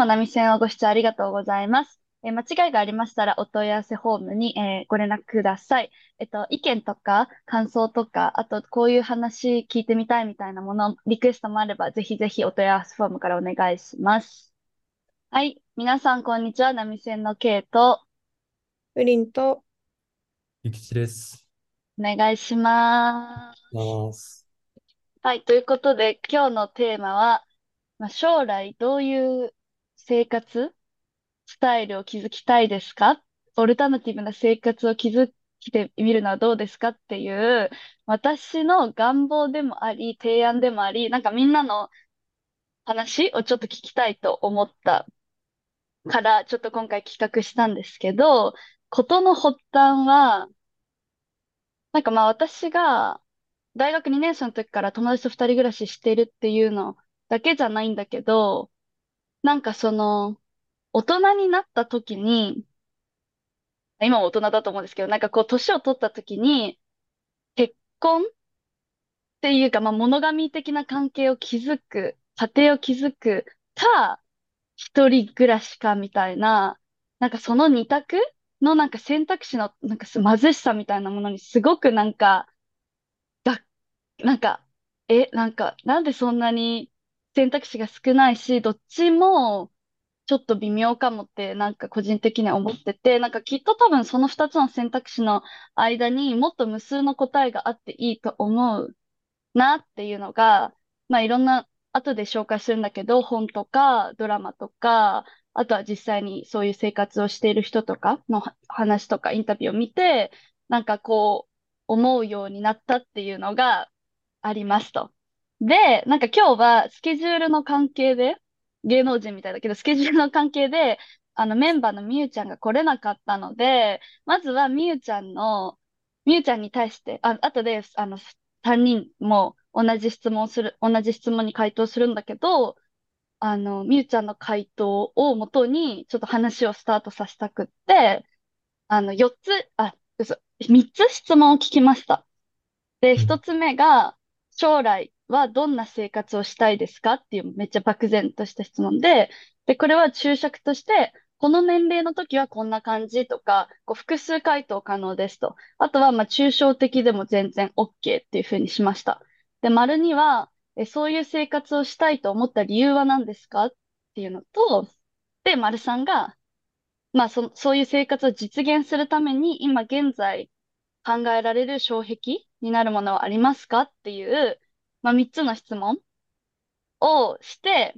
えーいつも波線をご視聴ありがとうございます。えー間違いがありましたらお問い合わせフォームに、えーご連絡ください。えっと、意見とか感想とか、あとこういう話聞いてみたいみたいなもの、リクエストもあればぜひぜひお問い合わせフォームからお願いします。はい。皆さんこんにちは。波線のケイとプリンと、ゆきちです。お願いします。ます。はい。ということで今日のテーマは、まあ、将来どういう生活？スタイルを築きたいですか？オルタナティブな生活を築いてみるのはどうですかっていう、私の願望でもあり、提案でもあり、なんかみんなの話をちょっと聞きたいと思ったから、ちょっと今回企画したんですけど、ことの発端は、なんかまあ私が大学2年生の時から友達と二人暮らししてるっていうのだけじゃないんだけど、なんかその、大人になった時に、今も大人だと思うんですけど、なんかこう、年を取った時に、結婚っていうか、まあ、モノガミ的な関係を築く、家庭を築くか、一人暮らしかみたいな、なんかその二択のなんか選択肢のなんか貧しさみたいなものにすごくなんか、が、なんか、え、なんか、なんでそんなに選択肢が少ないし、どっちも、ちょっと微妙かもって、なんか個人的には思ってて、なんかきっと多分その二つの選択肢の間にもっと無数の答えがあっていいと思うなっていうのが、まあいろんな、後で紹介するんだけど、本とかドラマとか、あとは実際にそういう生活をしている人とかの話とかインタビューを見て、なんかこう思うようになったっていうのがありますと。で、なんか今日はスケジュールの関係で、芸能人みたいだけど、スケジュールの関係で、あのメンバーのみゆちゃんが来れなかったので、まずはみゆちゃんの、みゆちゃんに対して、あ、後で、あの、3人も同じ質問する、同じ質問に回答するんだけど、あの、みゆちゃんの回答をもとに、ちょっと話をスタートさせたくって、あの、4つ、あ、嘘、3つ質問を聞きました。で、1うん。つ目が、将来はどんな生活をしたいですかっていうめっちゃ漠然とした質問で、で、これは注釈として、この年齢の時はこんな感じとか、こう複数回答可能ですと。あとは、まあ、抽象的でも全然 OK っていうふうにしました。で、丸には、え、そういう生活をしたいと思った理由は何ですかっていうのと、で、丸さんが、まあ、そ、そういう生活を実現するために、今現在考えられる障壁になるものはありますかっていう、まあ、3つの質問をして、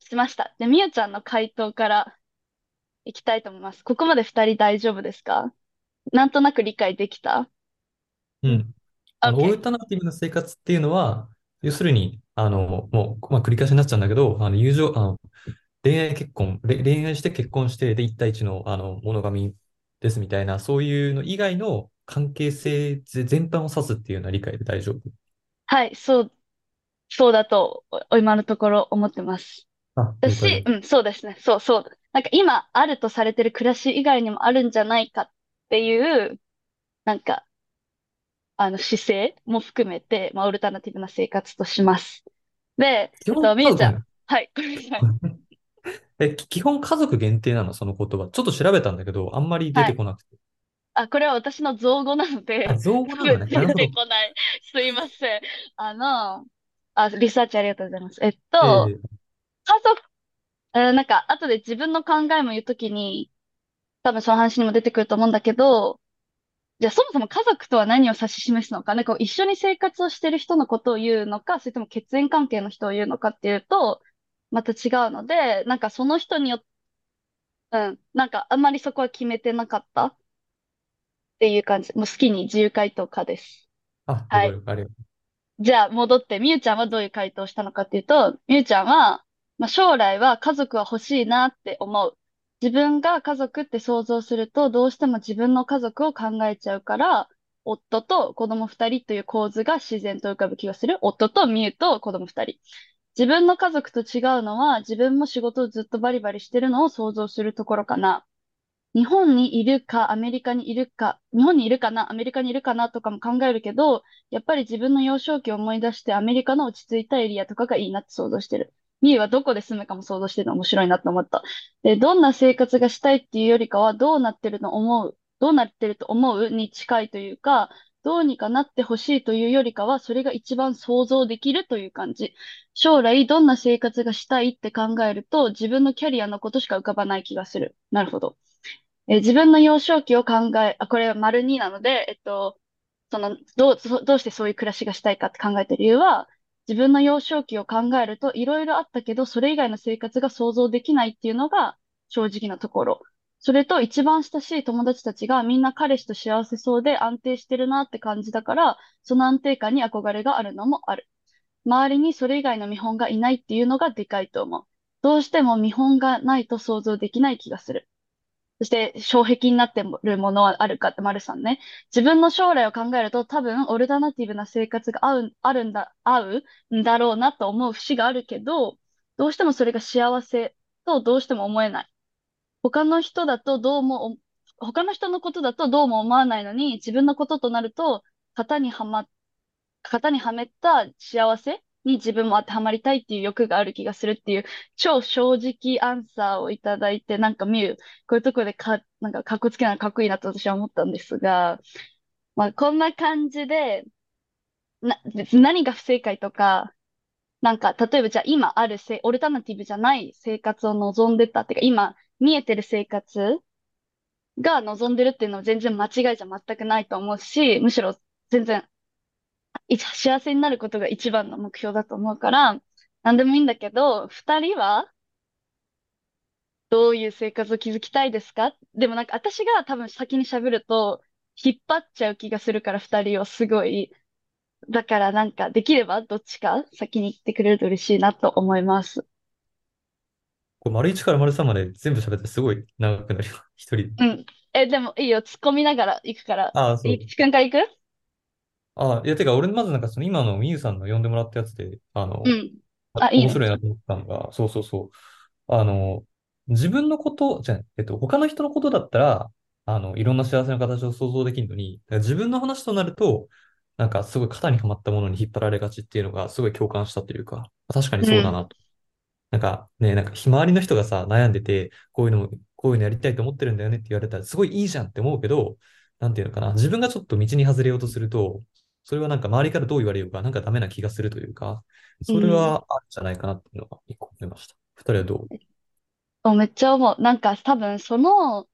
しました。で、みゆちゃんの回答からいきたいと思います。ここまで2人大丈夫ですか？なんとなく理解できた？うん。あの、オ ?OK。ルタナティブな生活っていうのは、要するに、あの、もう、まあ、繰り返しになっちゃうんだけど、あの、友情、あの、恋愛結婚、れ恋愛して結婚して、で、一対一の、あの、モノガミですみたいな、そういうの以外の関係性ぜ全般を指すっていうような理解で大丈夫？はい、そう、そうだと、お今のところ思ってます。あ、了解私、です。うん、そうですね。そうそう。なんか今あるとされてる暮らし以外にもあるんじゃないかっていう、なんか、あの姿勢も含めて、まあ、オルタナティブな生活とします。で、えっと、みゆちゃん。はい、ごめんなさい。え、き基本家族限定なの、その言葉。ちょっと調べたんだけど、あんまり出はい。てこなくて。あ、これは私の造語なのあ、で、造語なんだね。な 出るほど。てこない。すいません。あの、あ、リサーチありがとうございます。えっと、えー家族、えーなんか、後で自分の考えも言うときに、多分その話にも出てくると思うんだけど、じゃあそもそも家族とは何を指し示すのか、なんかこう一緒に生活をしてる人のことを言うのか、それとも血縁関係の人を言うのかっていうと、また違うので、なんかその人によって、うん、なんかあんまりそこは決めてなかった？っていう感じ。もう好きに自由回答可です。あ、了はい。解了解。ありがとう。じゃあ戻って、みゆちゃんはどういう回答をしたのかっていうと、みゆちゃんは、まあ、将来は家族は欲しいなって思う。自分が家族って想像すると、どうしても自分の家族を考えちゃうから、夫と子供二人という構図が自然と浮かぶ気がする。夫とみゆと子供二人。自分の家族と違うのは、自分も仕事をずっとバリバリしてるのを想像するところかな。日本にいるか、アメリカにいるか、日本にいるかな、アメリカにいるかなとかも考えるけど、やっぱり自分の幼少期を思い出してアメリカの落ち着いたエリアとかがいいなって想像してる。みゆはどこで住むかも想像してるの面白いなと思った。で、どんな生活がしたいっていうよりかは、どうなってると思う、どうなってると思うに近いというか、どうにかなってほしいというよりかは、それが一番想像できるという感じ。将来どんな生活がしたいって考えると、自分のキャリアのことしか浮かばない気がする。なるほど。え自分の幼少期を考え、あ、これは丸2なので、えっと、その、どう、どうしてそういう暮らしがしたいかって考えてる理由は、自分の幼少期を考えると、いろいろあったけど、それ以外の生活が想像できないっていうのが正直なところ。それと一番親しい友達たちがみんな彼氏と幸せそうで安定してるなって感じだから、その安定感に憧れがあるのもある。周りにそれ以外の見本がいないっていうのがでかいと思う。どうしても見本がないと想像できない気がする。そして、障壁になってるものはあるかって、丸さんね。自分の将来を考えると、多分、オルタナティブな生活が合う、あるんだ、合うんだろうなと思う節があるけど、どうしてもそれが幸せとどうしても思えない。他の人だとどうも、他の人のことだとどうも思わないのに、自分のこととなると、型にはま、型にはめた幸せに自分も当てはまりたいっていう欲がある気がするっていう、超正直アンサーをいただいて、なんかミュ、こういうとこでか、なんかかっこつけなのかっこいいなと私は思ったんですが、まあこんな感じで、な、別に何が不正解とか、なんか、例えばじゃあ今あるせ、オルタナティブじゃない生活を望んでたっていうか、今見えてる生活が望んでるっていうのは全然間違いじゃ全くないと思うし、むしろ全然い幸せになることが一番の目標だと思うから、なんでもいいんだけど、二人はどういう生活を築きたいですか？でもなんか私が多分先に喋ると引っ張っちゃう気がするから二人をすごい。だからなんかできればどっちか先に言ってくれると嬉しいなと思います。こう丸1から丸3まで全部喋ってすごい長くなるよ。一人で。うん。え、でもいいよ。突っ込みながら行くから。ああ、そう。いちくんから行く？ああ、いや、てか、俺、まずなんかその今のみゆさんの呼んでもらったやつで、あの、うん。あ、いい面ね。白いなと思ったのが、そうそうそう。あの、自分のこと、じゃあ、えっと、他の人のことだったら、あの、いろんな幸せの形を想像できるのに、自分の話となると、なんかすごい肩にはまったものに引っ張られがちっていうのがすごい共感したというか、確かにそうだなと。なんかね、なんか周りの人がさ、悩んでて、こういうのも、こういうのやりたいと思ってるんだよねって言われたら、すごいいいじゃんって思うけど、なんていうのかな、自分がちょっと道に外れようとすると、それはなんか周りからどう言われようか、なんかダメな気がするというか、それはあるんじゃないかなっていうのが一個思いました。二人はどう？おめっちゃ思う。なんか多分その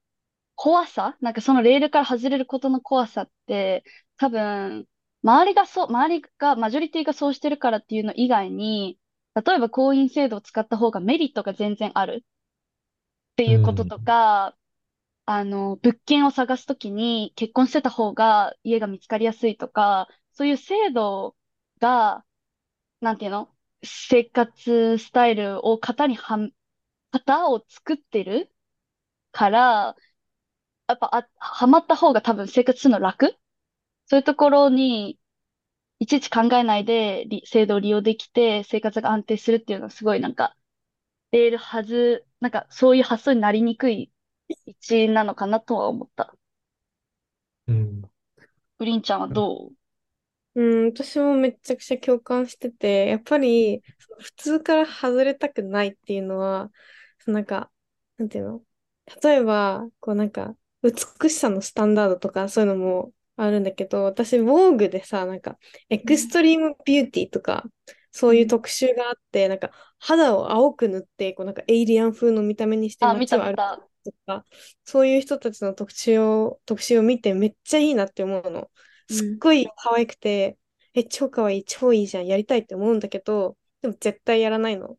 怖さ、なんかそのレールから外れることの怖さって、多分、周りがそう、周りが、マジョリティがそうしてるからっていうの以外に、例えば婚姻制度を使った方がメリットが全然あるっていうこととか、あの、物件を探すときに結婚してた方が家が見つかりやすいとか、そういう制度が、なんていうの？生活スタイルを型には、型を作ってるから、やっぱ、あ、はまった方が多分生活するの楽？そういうところに、いちいち考えないで、り制度を利用できて、生活が安定するっていうのはすごいなんか、レールはず、なんかそういう発想になりにくい一因なのかなとは思った。うん。グリーンちゃんはどう？ん、私もめちゃくちゃ共感してて、やっぱりその普通から外れたくないっていうのは、そのなんか、なんていうの？例えば、こうなんか、美しさのスタンダードとかそういうのもあるんだけど、私、ウォーグでさ、なんか、エクストリームビューティーとか、そういう特集があって、なんか、肌を青く塗って、こうなんかエイリアン風の見た目にしてうあ、見街を歩くた。とか、そういう人たちの特集を、特集を見てめっちゃいいなって思うの。すっごい可愛くて、え、超可愛い、超いいじゃん、やりたいって思うんだけど、でも絶対やらないの。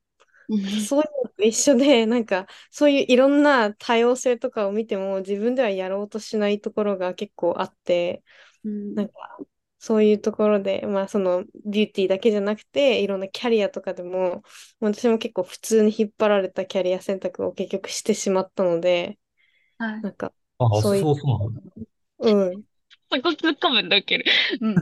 うんそういうのと一緒で、なんか、そういういろんな多様性とかを見ても、自分ではやろうとしないところが結構あって、うんなんか、そういうところで、まあ、その、ビューティーだけじゃなくて、いろんなキャリアとかでも、私も結構普通に引っ張られたキャリア選択を結局してしまったので、はい。なんか、あ、そ、そうういうそうなんだ。うん。そこ突っ込むんだけど。うん。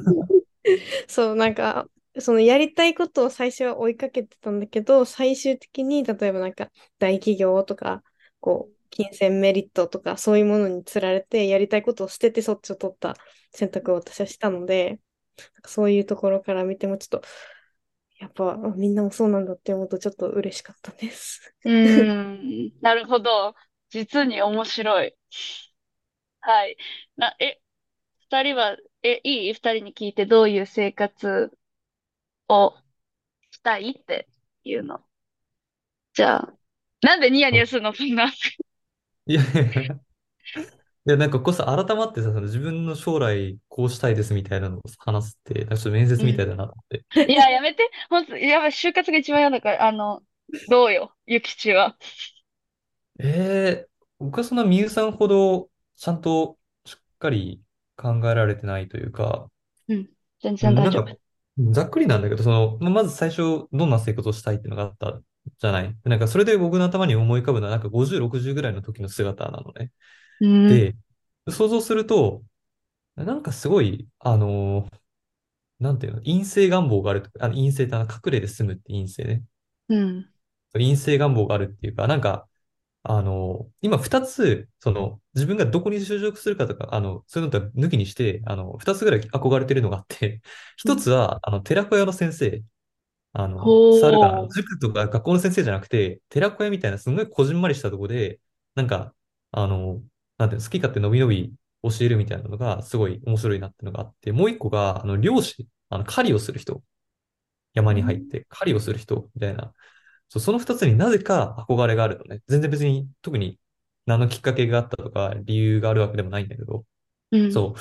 そう、なんか、そのやりたいことを最初は追いかけてたんだけど、最終的に、例えばなんか、大企業とか、こう、金銭メリットとか、そういうものにつられて、やりたいことを捨ててそっちを取った選択を私はしたので、そういうところから見ても、ちょっと、やっぱあみんなもそうなんだって思うとちょっと嬉しかったです。うーん、なるほど。実に面白い。はい。な、え、二人は、え、いい二人に聞いてどういう生活をしたいっていうの。じゃあ、なんでニヤニヤするのそんな。いやいやいや。いや、なんかこそ改まってさ、その自分の将来こうしたいですみたいなのを話すって、なんかちょっと面接みたいだなって。いや、やめて。ほんと、やばい、就活が一番嫌だから、あの、どうよ、ゆきちは。ええ僕はそんなみゆさんほどちゃんとしっかり考えられてないというか、うん、全然大丈夫。ざっくりなんだけど、その、ままず最初どんな生活をしたいっていうのがあったじゃない？なんかそれで僕の頭に思い浮かぶのはなんか50、60ぐらいの時の姿なのね。うん、で、想像すると、なんかすごい、あのなんていうの、陰性願望があるとか、あの陰性って隠れて住むって陰性ね。うん、陰性願望があるっていうか、なんか、あの、今二つ、その、自分がどこに就職するかとか、あの、そういうのとは抜きにして、あの、二つぐらい憧れてるのがあって、一つは、あの、寺子屋の先生。あの、ほさあるかなう。塾とか学校の先生じゃなくて、寺子屋みたいなすごいこじんまりしたとこで、なんか、あの、なんていうの、好き勝手のびのび教えるみたいなのがすごい面白いなっていうのがあって、もう一個が、あの、漁師、あの、狩りをする人。山に入って狩りをする人みたいな。そう、その二つになぜか憧れがあるのね。全然別に特に何のきっかけがあったとか理由があるわけでもないんだけど。うん、そ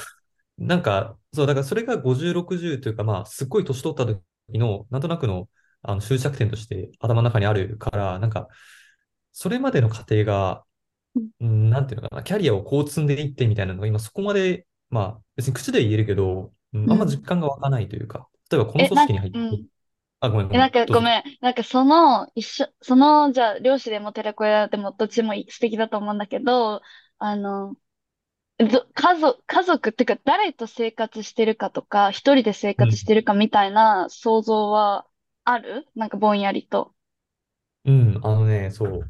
う。なんか、そう、だからそれが50、60というか、まあ、すっごい年取った時の、なんとなくの、あの、終着点として頭の中にあるから、なんか、それまでの過程が、うんなんていうのかな、キャリアをこう積んでいってみたいなのが今そこまで、まあ、別に口で言えるけど、うんあんま実感が湧かないというか、例えばこのえ、組織に入って、うん。あ、ごめんごえ、めん、なんかどうぞ。ごめん。なんかその、一緒、その、じゃあ、漁師でも寺子屋でもどっちも素敵だと思うんだけど、あの、ど家族、家族ってか誰と生活してるかとか、一人で生うん。活してるかみたいな想像はある？なんかぼんやりと。うん、あのね、そう。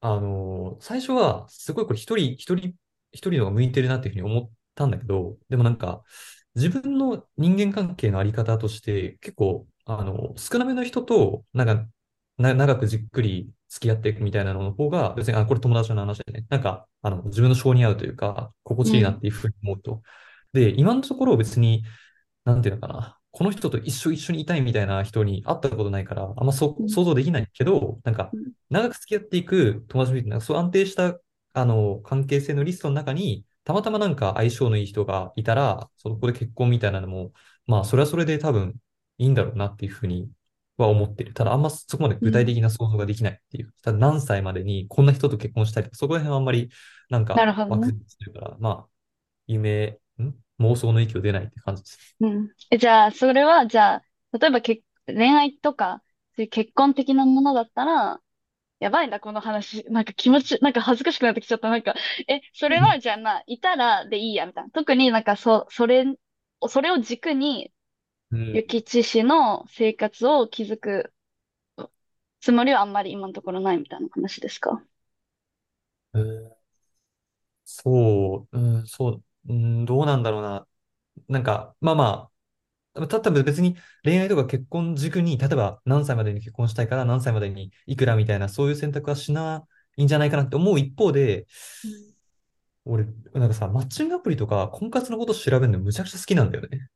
あのー最初は、すごいこれ一人、一人、一人のが向いてるなっていうふうに思ったんだけど、でもなんか、自分の人間関係のあり方として、結構、あの、少なめの人と、なんか、な、長くじっくり付き合っていくみたいなのの方が、別に、あ、これ友達の話でね、なんか、あの、自分の性に合うというか、心地いいなっていうふうに思うと。で、今のところ別に、なんていうのかな。この人と一緒一緒にいたいみたいな人に会ったことないから、あんまそう想像できないけど、なんか、うん長く付き合っていく友達みたいな、そう安定した、あの、関係性のリストの中に、たまたまなんか相性のいい人がいたら、そこで結婚みたいなのも、まあ、それはそれで多分いいんだろうなっていうふうには思ってる。ただ、あんまそこまで具体的な想像ができないっていう。ただ、何歳までにこんな人と結婚したりとか、そこら辺はあんまり、なんか、なるほどね。漠然としてるから、まあ、夢、ん妄想の域を出ないって感じです。うん。え、じゃあ、それは、じゃあ、例えばけ、恋愛とか、そういう結婚的なものだったら、やばいな、この話。なんか気持ち、なんか恥ずかしくなってきちゃった。なんか、え、それはじゃあまあ、いたらでいいや、みたいな。特になんかそ、それ、それを軸に、うん諭吉氏の生活を築くつもりはあんまり今のところないみたいな話ですか？えーそう、うん、そう、うん、どうなんだろうな。なんか、まあまあ、た、多分別に恋愛とか結婚軸に、例えば何歳までに結婚したいから何歳までにいくらみたいな、そういう選択はしないんじゃないかなって思う一方で、俺、なんかさ、マッチングアプリとか婚活のこと調べるのむちゃくちゃ好きなんだよね。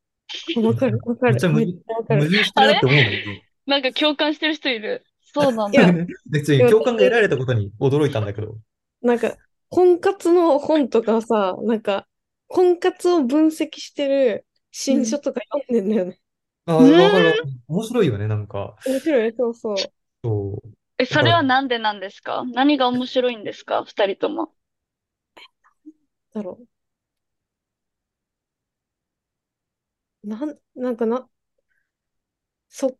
わかる、わかる。めっちゃむめっちゃわか矛る。盾してるなって思うんだけど。なんか共感してる人いる。そうなんだ。別に共感が得られたことに驚いたんだけど。なんか、婚活の本とかさ、なんか、婚活を分析してる新書とか読んでんだよね。あ、うんわかる。面白いよね、なんか。面白い、そうそう。そう。え、それはなんでなんですか？何が面白いんですか？二人とも。だろう。なん、なんかな、そ、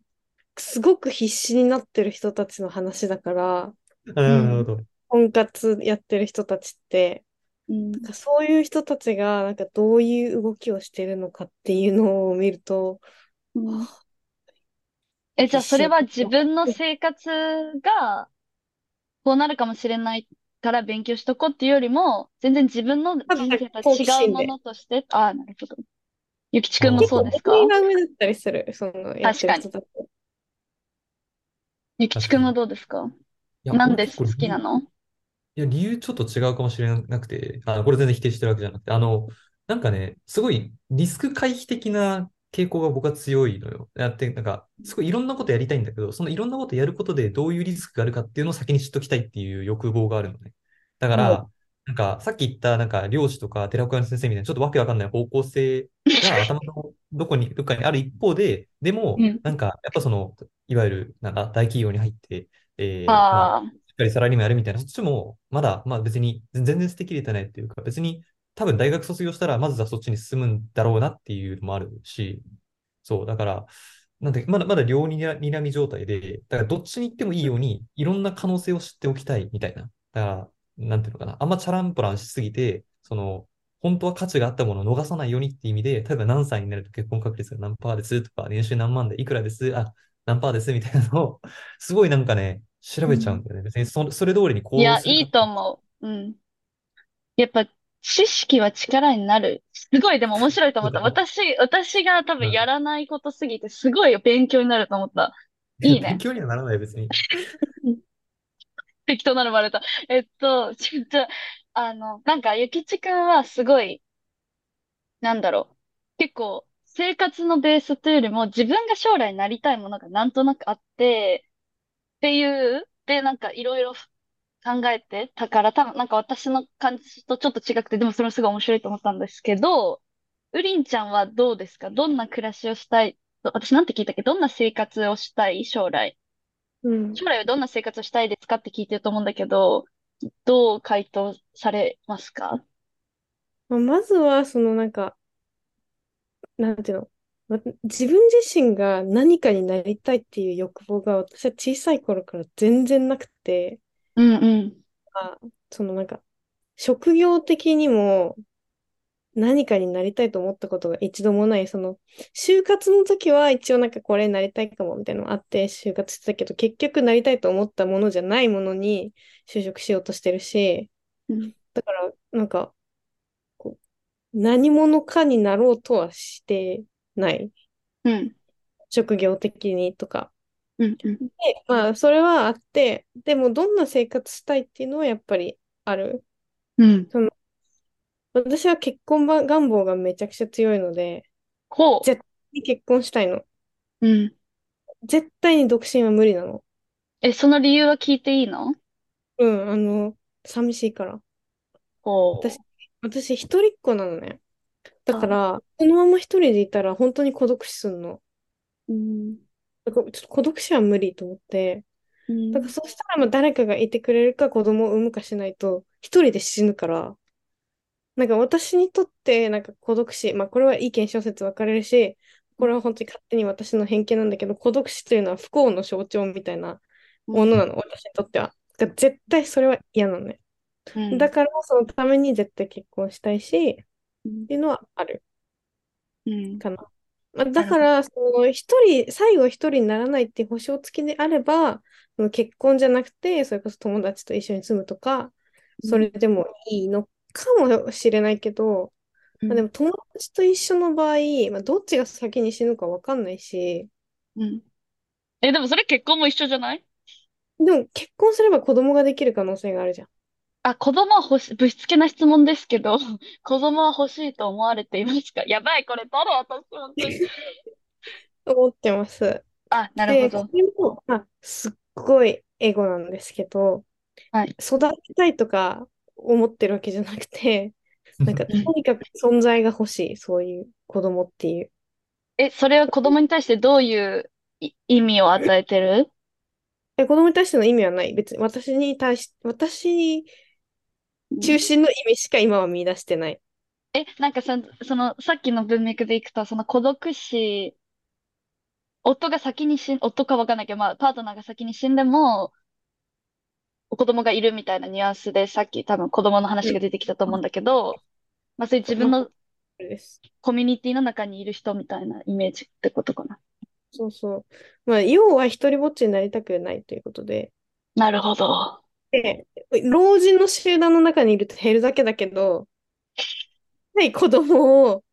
すごく必死になってる人たちの話だから、あなるほど。婚活やってる人たちって、うん。なんかそういう人たちが、なんかどういう動きをしてるのかっていうのを見ると、うんあえ、じゃあ一それは緒自分の生活がこうなるかもしれないから勉強しとこうっていうよりも、全然自分の人生と違うものとして、ああ、なるほど。ゆきちくんも結構そうですか？得意な上だったりする、そのやってる人。ゆきちくんはどうですか？いや、なんで好俺結構理由、きなの？いや、理由ちょっと違うかもしれなくて、あ、これ全然否定してるわけじゃなくて、あの、なんかね、すごいリスク回避的な傾向が僕は強いのよ。やって、なんか、すごいいろんなことやりたいんだけど、そのいろんなことやることでどういうリスクがあるかっていうのを先に知っときたいっていう欲望があるのね。だかもら、なんか、さっき言った、なんか、漁師とか寺子屋の先生みたいな、ちょっとわけわかんない方向性が 頭のどこに、どっかにある一方で、でも、うん。なんか、やっぱその、いわゆる、なんだ、大企業に入って、えー、まあ、しっかりサラリーマンやるみたいな、そっちも、まだ、まあ別に、全然捨てきれてないっていうか、別に、多分大学卒業したら、まずはそっちに進むんだろうなっていうのもあるし、そう、だから、なんで、まだまだ両にら睨み状態で、だからどっちに行ってもいいように、いろんな可能性を知っておきたいみたいな。だから、なんていうのかな、あんまチャランポランしすぎて、その、本当は価値があったものを逃さないようにっていう意味で、例えば何歳になると結婚確率が何パーですとか、年収何万でいくらです、あ、何パーですみたいなのを、すごいなんかね、調べちゃうんうん。だよね。別にそ、それ通りに行動いや、いいと思う。うん。やっぱ、知識は力になる。すごい、でも面白いと思った。私、私が多分やうんらないことすぎて、すごい勉強になると思った。いいね。勉強にはならない、別に。適当なのバレた。えっと、ちょ、ちょ、あの、なんか、ゆきちくんはすごい、なんだろう。結構、生活のベースというよりも、自分が将来なりたいものがなんとなくあって、っていう、で、なんかいろいろ考えてたから、多分なんか私の感じとちょっと違くて、でもそれもすごい面白いと思ったんですけど、ウリンちゃんはどうですか？どんな暮らしをしたい？私なんて聞いたっけ？どんな生活をしたい？将来。うん。将来はどんな生活をしたいですかって聞いてると思うんだけど、どう回答されますか？まあ、まずは、そのなんか、なんていうの、わ自分自身が何かになりたいっていう欲望が私は小さい頃から全然なくて、うんうん。あ、そのなんか、職業的にも何かになりたいと思ったことが一度もない、その、就活の時は一応なんかこれになりたいかもみたいなのがあって就活してたけど、結局なりたいと思ったものじゃないものに就職しようとしてるし、うんだからなんか、こう、何者かになろうとはしてない。うん。職業的にとか。うんうん。で、まあ、それはあって、でも、どんな生活したいっていうのはやっぱりある。うん。その、私は結婚ば願望がめちゃくちゃ強いので、ほ絶対に結婚したいの。う。うん。絶対に独身は無理なの。え、その理由は聞いていいの？うん、あの、寂しいから。私、ほ私一人っ子なのね。だかあら、このまま一人でいたら本当に孤独死すんの。う。うん。だからちょっと孤独死は無理と思って。うん。だからそうしたらまあ誰かがいてくれるか子供を産むかしないと一人で死ぬから。なんか私にとってなんか孤独死、まあこれは意見小説分かれるし、これは本当に勝手に私の偏見なんだけど、孤独死というのは不幸の象徴みたいなうん。ものなの、私にとっては。だ絶対それは嫌なのね。うん。だからそのために絶対結婚したいし、っうんていうのはあるうん。かな。まあ、だ。から、その一人、最後一人にならないっていう保証付きであれば、その結婚じゃなくて、それこそ友達と一緒に住むとか、うん。それでもいいのかもしれないけど、まあ、でうん。も友達と一緒の場合、まあ、どっちが先に死ぬか分かんないし、うんえ、でもそれ結婚も一緒じゃない？でも結婚すれば子供ができる可能性があるじゃん。あ、子供は欲し、ぶしつけな質問ですけど、子供は欲しいと思われていますか？やばい、これ誰？私、本当に。思ってます。あ、なるほで、ど。これも、まあ、すっごいエゴなんですけど、はい。育てたいとか思ってるわけじゃなくて、なんか、うん。とにかく存在が欲しい、そういう子供っていう。え、それは子供に対してどういうい意味を与えてる？え、子供に対しての意味はない。別に私に対し、私うん。中心の意味しか今は見出してない。え、なんかその、その、さっきの文脈でいくと、その孤独死、夫が先に死ん、夫かわかんないけど、まあ、パートナーが先に死んでも、子供がいるみたいなニュアンスで、さっき多分子供の話が出てきたと思うんだけど、まあそういう自分まあ、の。コミュニティの中にいる人みたいなイメージってことかな。そうそう。まあ、要は一人ぼっちになりたくないということで。なるほど。で、老人の集団の中にいると減るだけだけど、はい、子供を、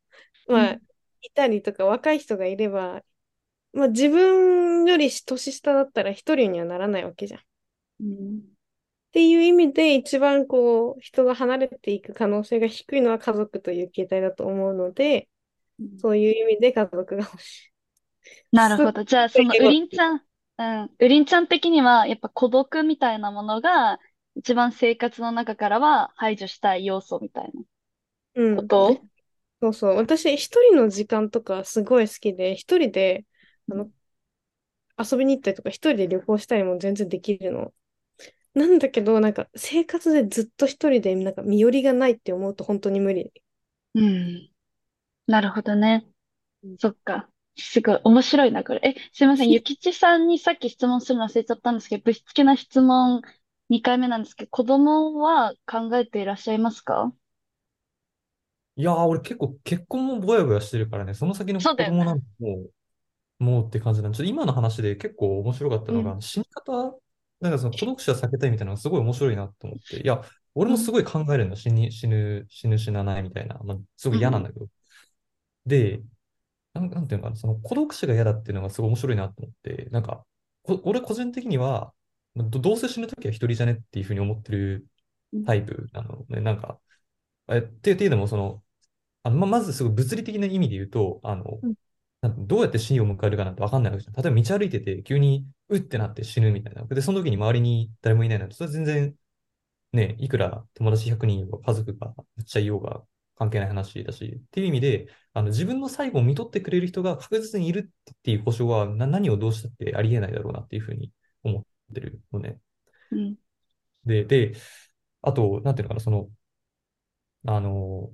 うまあ、ん。いたりとか若い人がいればまあ自分より年下だったら一人にはならないわけじゃん。っうん。ていう意味で一番こう人が離れていく可能性が低いのは家族という形態だと思うので、そういう意味で家族が欲しい。なるほど。じゃあ、その、ウリンちゃん、うん。ウリンちゃん的には、やっぱ孤独みたいなものが、一番生活の中からは排除したい要素みたいなうん。こと？そうそう。私、一人の時間とかすごい好きで、一人で、あの、遊びに行ったりとか、一人で旅行したりも全然できるの。なんだけど、なんか、生活でずっと一人で、なんか、身寄りがないって思うと本当に無理。うん。なるほどねうん。そっか。すごい面白いな、これ。え、すいません。ゆきちさんにさっき質問するの忘れちゃったんですけど、ぶしつけな質問2回目なんですけど、子供は考えていらっしゃいますか？いやー、俺結構結婚もぼやぼやしてるからね、その先の子そうだよね供なんてもう、もうって感じなんで、ちょっと今の話で結構面白かったのが、う死に方、なんかその孤独死は避けたいみたいなのがすごい面白いなと思って、いや、俺もすごい考えるんだ、死に、死ぬ、死ぬ、死なないみたいな、まあ、すごい嫌なんだけど。で、なん、なんていうのかな、その孤独死が嫌だっていうのがすごい面白いなと思って、なんか、こ俺個人的には、ど、どうせ死ぬときは一人じゃねっていうふうに思ってるタイプなのね、なんか、え、っていうのも、その、あの、ま、まずすごい物理的な意味で言うと、あのうんどうやって死を迎えるかなんてわかんないわけじゃん。例えば道歩いてて、急に、うってなって死ぬみたいな。で、その時に周りに誰もいないなんて、それは全然、ね、いくら友達100人いようが、家族がめっちゃいようが、関係ない話だし、っていう意味で、あの、自分の最後を見とってくれる人が確実にいるっていう保証は、な、何をどうしたってありえないだろうなっていうふうに思ってるのね。うん。で、で、あと、なんていうのかな、その、あの、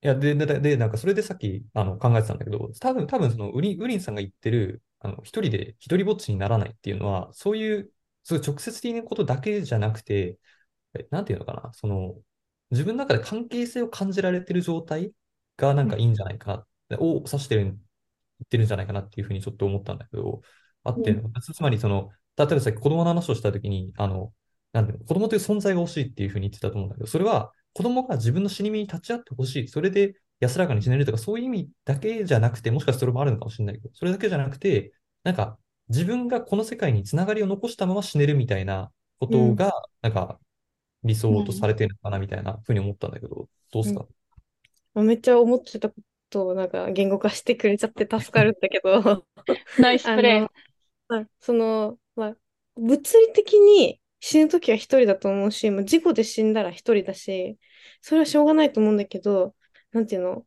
いや、で、で、で、でなんかそれでさっき、あの、考えてたんだけど、多分、多分その、ウリン、ウリンさんが言ってる、あの、一人で、一人ぼっちにならないっていうのは、そういう、そういう直接的なことだけじゃなくて、えなんていうのかな、その、自分の中で関係性を感じられてる状態がなんかいいんじゃないかな、を指してる、言ってるんじゃないかなっていうふうにちょっと思ったんだけど、あってん。の、つつまりその、例えばさっき子供の話をしたときに、あの、なんていうの、子供という存在が欲しいっていうふうに言ってたと思うんだけど、それは子供が自分の死に目に立ち会ってほしい。それで安らかに死ねるとか、そういう意味だけじゃなくて、もしかしたらそれもあるのかもしれないけど、それだけじゃなくて、なんか自分がこの世界につながりを残したまま死ねるみたいなことが、なんか理想とされてるのかなみたいなふうに思ったんだけど、どうすか？めっちゃ思ってたことをなんか言語化してくれちゃって助かるんだけど、ナイスあプレイ。の、まあその、まあ、物理的に死ぬときは一人だと思うし、まあ、事故で死んだら一人だし、それはしょうがないと思うんだけど、なんていうの、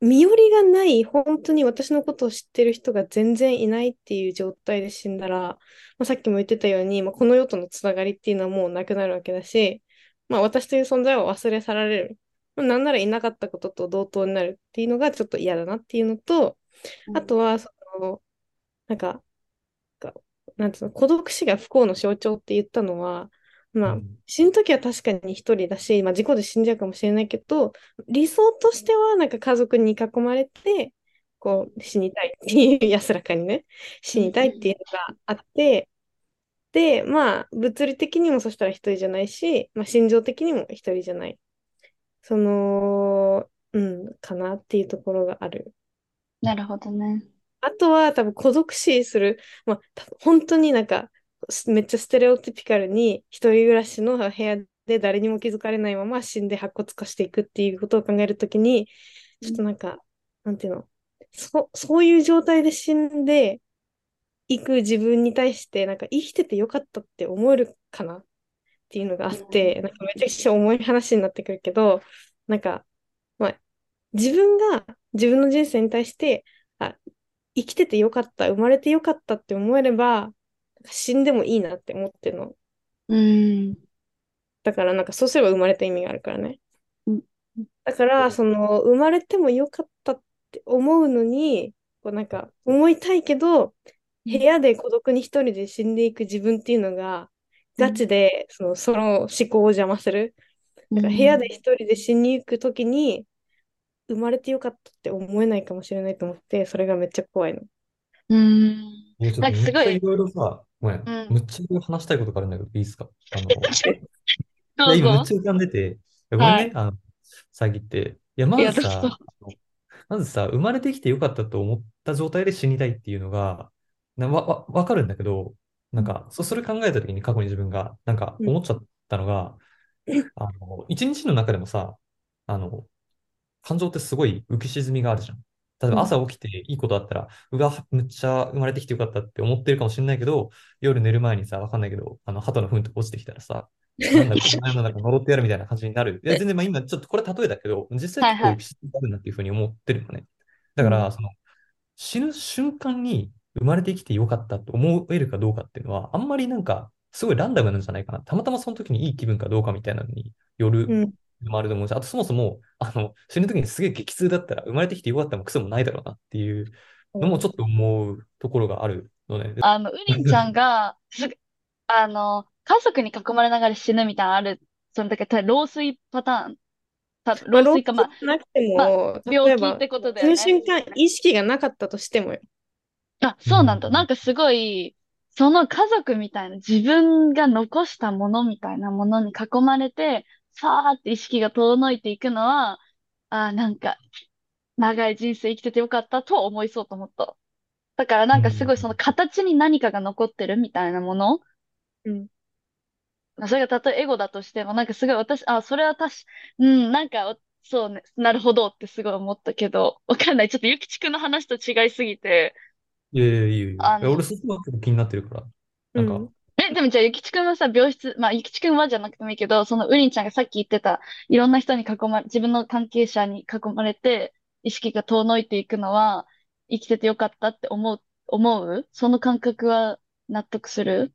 身寄りがない、本当に私のことを知ってる人が全然いないっていう状態で死んだら、まあ、さっきも言ってたように、まあ、この世とのつながりっていうのはもうなくなるわけだし、まあ、私という存在は忘れ去られる。まあなんならいなかったことと同等になるっていうのがちょっと嫌だなっていうのと、あとは、その、なんか、がなんていうの、孤独死が不幸の象徴って言ったのは、まあ、うん死ぬときは確かに一人だし、まあ、事故で死んじゃうかもしれないけど、理想としては、なんか家族に囲まれて、こう、死にたいっていう、安らかにね、死にたいっていうのがあって、で、まあ、物理的にもそしたら一人じゃないし、まあ、心情的にも一人じゃない。その、うん、かなっていうところがある。なるほどね。あとは多分孤独死する、まあ、本当になんかすめっちゃステレオティピカルに一人暮らしの部屋で誰にも気づかれないまま死んで白骨化していくっていうことを考えるときに、ちょっとなんか、なんていうの、そ、そういう状態で死んでいく自分に対して、なんか生きててよかったって思えるかな？っていうのがあって、なんかめちゃくちゃ重い話になってくるけど、なんか、まあ、自分が自分の人生に対して、あ、生きててよかった、生まれてよかったって思えれば、死んでもいいなって思ってるの。うん。だからなんかそうすれば生まれた意味があるからねうん。だから、その、生まれてもよかったって思うのに、こうなんか思いたいけど、部屋で孤独に一人で死んでいく自分っていうのが、ガチで、その、その思考を邪魔する。だから部屋で一人で死に行くときに、生まれてよかったって思えないかもしれないと思って、それがめっちゃ怖いの。うん。俺ちょっとなんかすごい。めっちゃいろいろさ、ごめん、うん。むっちゃ話したいことがあるんだけど、いいですか？あの、どいうや、今めっぞ。ちゃ浮かんでて、ごめんはい、ねあの、遮って。いや、まずさ、まずさ、生まれてきてよかったと思った状態で死にたいっていうのが、なわ、わ、わかるんだけど、なんか、そ、それ考えたときに過去に自分が、なんかうん。思っちゃったのが、あの、一日の中でもさ、あの、感情ってすごい浮き沈みがあるじゃん。例えばうん朝起きていいことあったら、うわ、むっちゃ生まれてきてよかったって思ってるかもしれないけど、夜寝る前にさ、わかんないけど、あの、鳩の糞とか落ちてきたらさ、なんだ、この世の中呪ってやるみたいな感じになる。いや、全然まあ今ちょっとこれ例えだけど、実際結構はいはい浮き沈みがあるなっていうふうに思ってるのね。だから、その、死ぬ瞬間に生まれてきてよかったと思えるかどうかっていうのは、あんまりなんか、すごいランダムなんじゃないかな。たまたまその時にいい気分かどうかみたいなのによるもあると思うし、あとそもそも、あの、死ぬ時にすげえ激痛だったら生まれてきてよかったもクソもないだろうなっていうのもちょっと思うところがあるのね。あの、ウリンちゃんが、あの、家族に囲まれながら死ぬみたいなのある。その、だから、老衰パターン。た、まあ、老老衰か、まあ、衰なくてまあ病気ってことだその。瞬間、意識がなかったとしてもよ。あ、そうなんだ。うんなんかすごい、その家族みたいな、自分が残したものみたいなものに囲まれて、さーって意識が遠のいていくのは、あーなんか、長い人生生きててよかったと思いそうと思った。だからなんかすごいその形に何かが残ってるみたいなもの。うん。まあそれがたとえエゴだとしても、なんかすごい私、あ、それは確か、うん、なんか、そうね、なるほどってすごい思ったけど、わかんない。ちょっとゆきちくんの話と違いすぎて、いやいやいやいやあのいや俺そこが結構気になってるから。なんか、うんえ、でもじゃあ、ゆきちくんはさ、病室、まあ、ゆきちくんはじゃなくてもいいけど、そのウリンちゃんがさっき言ってた、いろんな人に囲まれ、自分の関係者に囲まれて、意識が遠のいていくのは、生きててよかったって思う、思う？その感覚は納得する？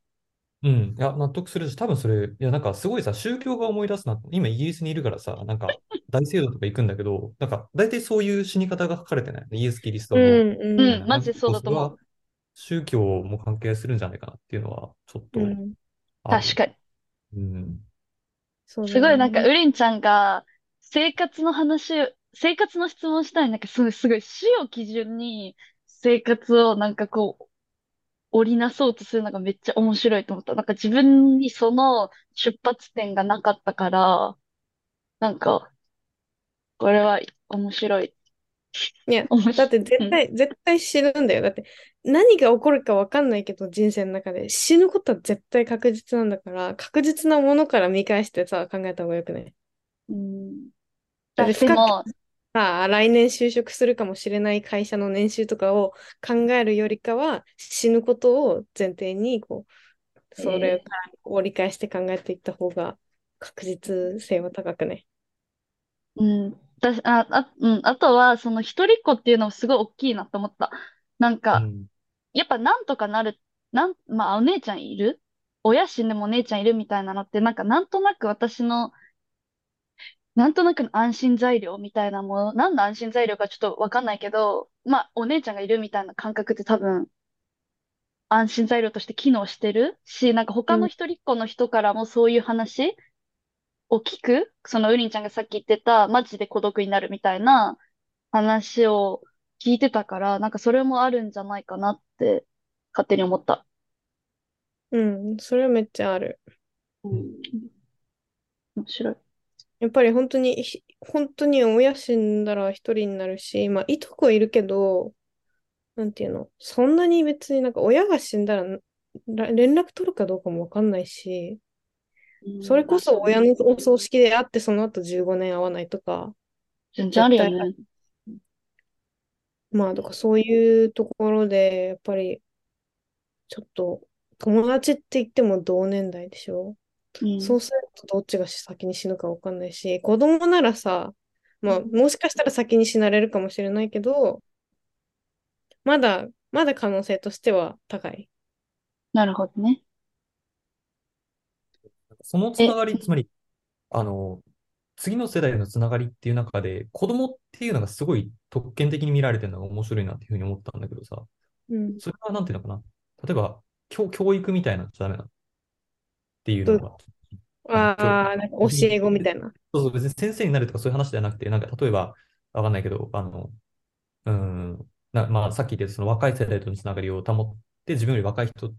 うん。いや、納得するし、多分それ、いや、なんかすごいさ、宗教が思い出すな。今イギリスにいるからさ、なんか大聖堂とか行くんだけど、なんか大体そういう死に方が書かれてない？イエス・キリストの。うん、ううんん、マジでそうだと思う。宗教も関係するんじゃないかなっていうのは、ちょっとうん。ある。確かに。うん。そうだすごいなんか、ねウリンちゃんが、生活の話を、生活の質問したいなんかすごい、すごい死を基準に、生活をなんかこう、織りなそうとするのがめっちゃ面白いと思った。なんか自分にその出発点がなかったから、なんか、これは面白い。いや、面白いだって絶対、絶対死ぬんだよ。だって、何が起こるか分かんないけど、人生の中で死ぬことは絶対確実なんだから、確実なものから見返してさ、考えた方がよくない？うん。だっても、さあ、来年就職するかもしれない会社の年収とかを考えるよりかは、死ぬことを前提に、こう、それを理解して考えていった方が確実性は高くね。うん。私、あ、あ、うん。あとは、その一人っ子っていうのもすごい大きいなと思った。なんうか、ん。やっぱなんとかなる、なん、まあ、お姉ちゃんいる？親死んでもお姉ちゃんいるみたいなのって、なんかなんとなく私の、なんとなくの安心材料みたいなもの、何の安心材料かちょっとわかんないけど、まあ、お姉ちゃんがいるみたいな感覚って多分、安心材料として機能してるし、なんか他の一人っ子の人からもそういう話を聞く、そのウリンちゃんがさっき言ってた、マジで孤独になるみたいな話を聞いてたから、なんかそれもあるんじゃないかなって、勝手に思った。うん、それはめっちゃある。うん。面白い。やっぱり本当に、ひ本当に親死んだら一人になるし、まあ、いとこいるけど、なんていうの、そんなに別になんか親が死んだらら連絡取るかどうかもわかんないし、それこそ親のお葬式で会ってその後15年会わないとか、全然あるよね。まあ、とかそういうところで、やっぱり、ちょっと、友達って言っても同年代でしょ？うん。そうするとどっちが先に死ぬかわかんないし、子供ならさ、まあ、もしかしたら先に死なれるかもしれないけど、まだ、まだ可能性としては高い。なるほどね。そのつながり、つまり、あの、次の世代のつながりっていう中で、子供っていうのがすごい特権的に見られてるのが面白いなっていうふうに思ったんだけどさ、うん。それはなんていうのかな？例えば、教、教育みたいなのじゃダメなの？っていうのが。ああ、なんか教え子みたいな。そうそう、別に先生になるとかそういう話ではなくて、なんか例えば、わかんないけど、あの、うーん、な、まあ、さっき言ったその若い世代とのつながりを保って、自分より若い人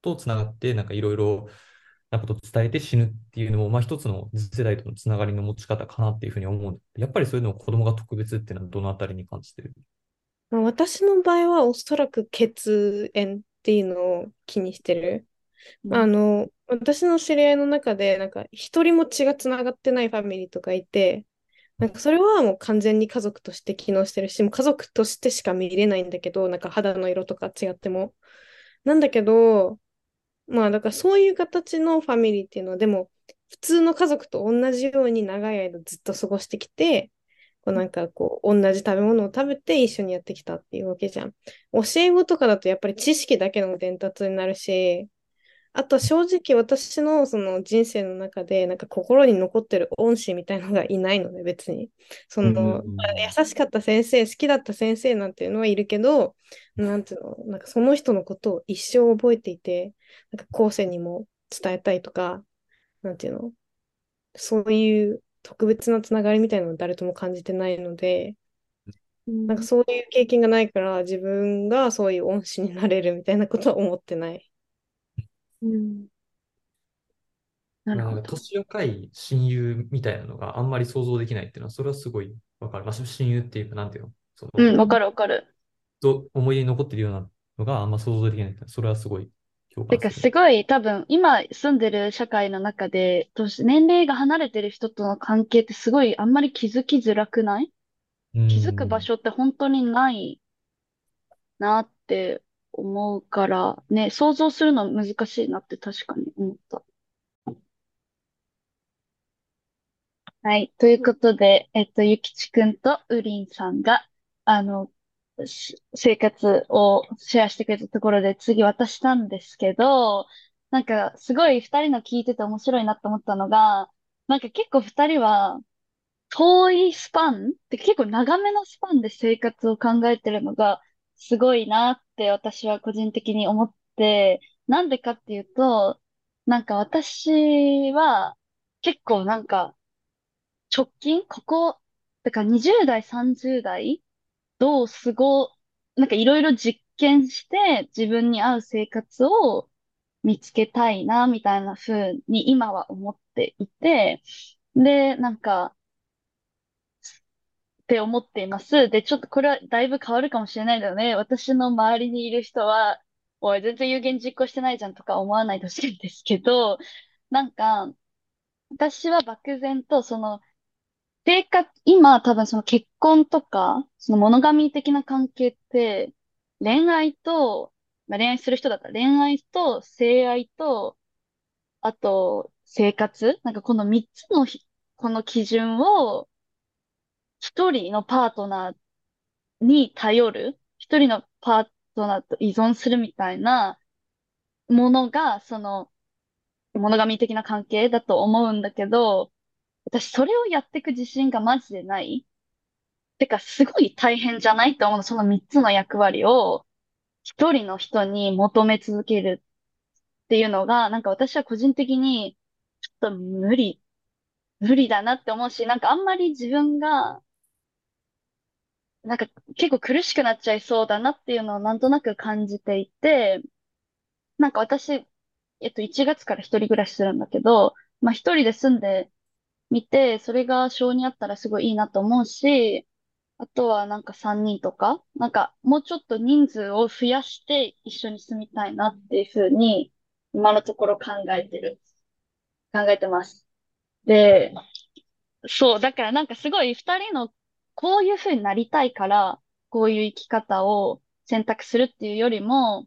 とつながって、なんかいろいろなことを伝えて死ぬっていうのも、まあ一つの次世代とのつながりの持ち方かなっていうふうに思うやっぱりそういうのを子供が特別っていうのはどのあたりに感じてる？まあ、私の場合はおそらく血縁っていうのを気にしてる。うんあの、私の知り合いの中で、なんか、一人も血がつながってないファミリーとかいて、なんかそれはもう完全に家族として機能してるし、もう家族としてしか見れないんだけど、なんか肌の色とか違っても。なんだけど、まあだからそういう形のファミリーっていうのは、でも普通の家族と同じように長い間ずっと過ごしてきて、こうなんかこう同じ食べ物を食べて一緒にやってきたっていうわけじゃん。教え子とかだとやっぱり知識だけの伝達になるし、あと正直私のその人生の中でなんか心に残ってる恩師みたいのがいないので別に。その、うんまあ優しかった先生、好きだった先生なんていうのはいるけど、なんていうの、なんかその人のことを一生覚えていて、なんか後世にも伝えたいとか、なんていうの、そういう特別なつながりみたいなのを誰とも感じてないので、なんかそういう経験がないから自分がそういう恩師になれるみたいなことは思ってない。うんなるほど。まあなんか年若い親友みたいなのがあんまり想像できないっていうのは、それはすごいわかる。まあ、親友っていうか、なんていうの、その、うん、わかるわかる。と思い出に残ってるようなのがあんま想像できないっていうのはそれはすごい共てか、感する。すごい多分、今住んでる社会の中で、年年齢が離れてる人との関係ってすごいあんまり気づきづらくない？気づく場所って本当にないなって思うから、ね、想像するの難しいなって確かに思った。はい。ということで、えっと、ゆきちくんとうりんさんが、あの、生活をシェアしてくれたところで次渡したんですけど、なんかすごい二人の聞いてて面白いなと思ったのが、なんか結構二人は遠いスパンって結構長めのスパンで生活を考えてるのがすごいなって私は個人的に思って、なんでかっていうと、なんか私は結構なんか直近ここ、だから20代、30代どう過ご、なんかいろいろ実験して自分に合う生活を見つけたいな、みたいな風に今は思っていて、で、なんか、って思っています。で、ちょっとこれはだいぶ変わるかもしれないんだよね。私の周りにいる人は、おい、全然有言実行してないじゃんとか思わないとしいんですけど、なんか、私は漠然と、その、生活、今多分その結婚とか、そのモノガミー的な関係って、恋愛と、まあ、恋愛する人だったら恋愛と性愛と、あと生活？なんかこの三つのひこの基準を一人のパートナーに頼る、一人のパートナーと依存するみたいなものが、その、モノガミー的な関係だと思うんだけど、私それをやっていく自信がマジでない？てか、すごい大変じゃないと思うの。その三つの役割を一人の人に求め続けるっていうのが、なんか私は個人的にちょっと無理、無理だなって思うし、なんかあんまり自分が、なんか結構苦しくなっちゃいそうだなっていうのをなんとなく感じていて、なんか私、えっと、1月から一人暮らしするんだけど、まあ一人で住んでみて、それが性にあったらすごいいいなと思うし、あとはなんか3人とか、なんかもうちょっと人数を増やして一緒に住みたいなっていうふうに、今のところ考えてる。考えてます。で、そう、だからなんかすごい二人のこういうふうになりたいから、こういう生き方を選択するっていうよりも、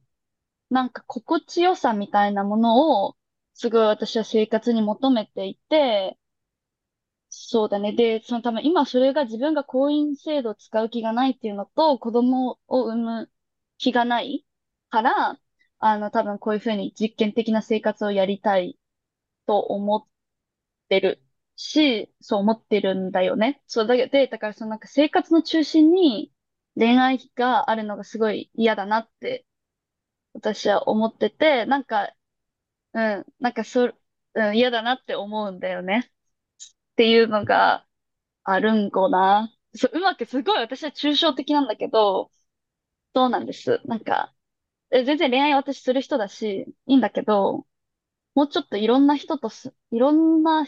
なんか心地よさみたいなものを、すごい私は生活に求めていて、そうだね。で、そのため、今それが自分が婚姻制度を使う気がないっていうのと、子供を産む気がないから、あの、多分こういうふうに実験的な生活をやりたいと思ってるし、そう思ってるんだよね。そうだけで、だからそのなんか生活の中心に恋愛があるのがすごい嫌だなって私は思ってて、なんか、うん、なんかそ、うん、嫌だなって思うんだよね。っていうのがあるんごな。そう、うまくすごい私は抽象的なんだけど、そうなんです。なんか、え全然恋愛私する人だし、いいんだけど、もうちょっといろんな人とす、いろんな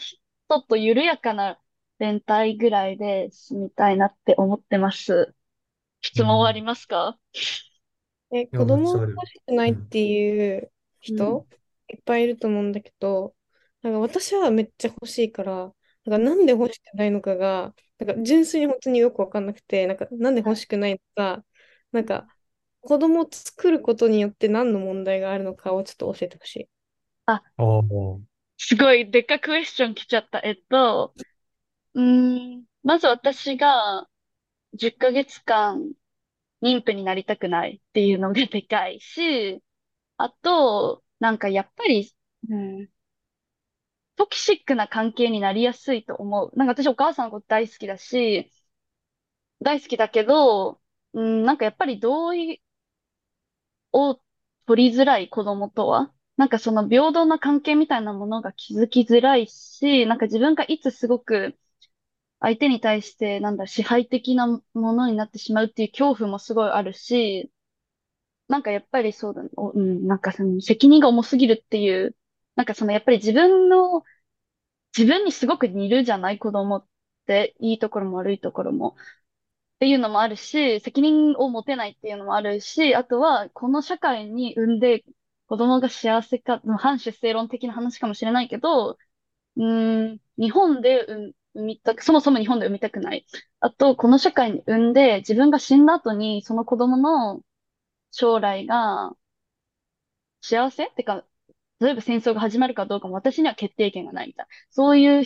人と緩やかな連帯ぐらいで住みたいなって思ってます。質問ありますか？え、子供がめっちゃある。欲しくないうん。っていううん。人いっぱいいると思うんだけど、なんか私はめっちゃ欲しいから、なんかなんで欲しくないのかが、なんか純粋に本当によくわかんなくて、なんかなんではい。欲しくないのか、なんか子供を作ることによって何の問題があるのかをちょっと教えてほしい。あ、すごいでっかクエスチョン来ちゃった。えっと、うーん、まず私が10ヶ月間妊婦になりたくないっていうのがでかいし、あと、なんかやっぱり、うん、トキシックな関係になりやすいと思う。なんか私お母さんのこと大好きだし、大好きだけど、うん、なんかやっぱり同意を取りづらい子供とは、なんかその平等な関係みたいなものが築きづらいし、なんか自分がいつすごく相手に対してなんだ、支配的なものになってしまうっていう恐怖もすごいあるし、なんかやっぱりそうだ、おうん、なんかその責任が重すぎるっていう、なんかそのやっぱり自分の、自分にすごく似るじゃない子供って、いいところも悪いところも。っていうのもあるし、責任を持てないっていうのもあるし、あとは、この社会に産んで子供が幸せか、反出生論的な話かもしれないけど、うん、日本で産みたく、そもそも日本で産みたくない。あと、この社会に産んで、自分が死んだ後に、その子供の将来が幸せ？ってか、例えば戦争が始まるかどうかも私には決定権がないみたいな。そういう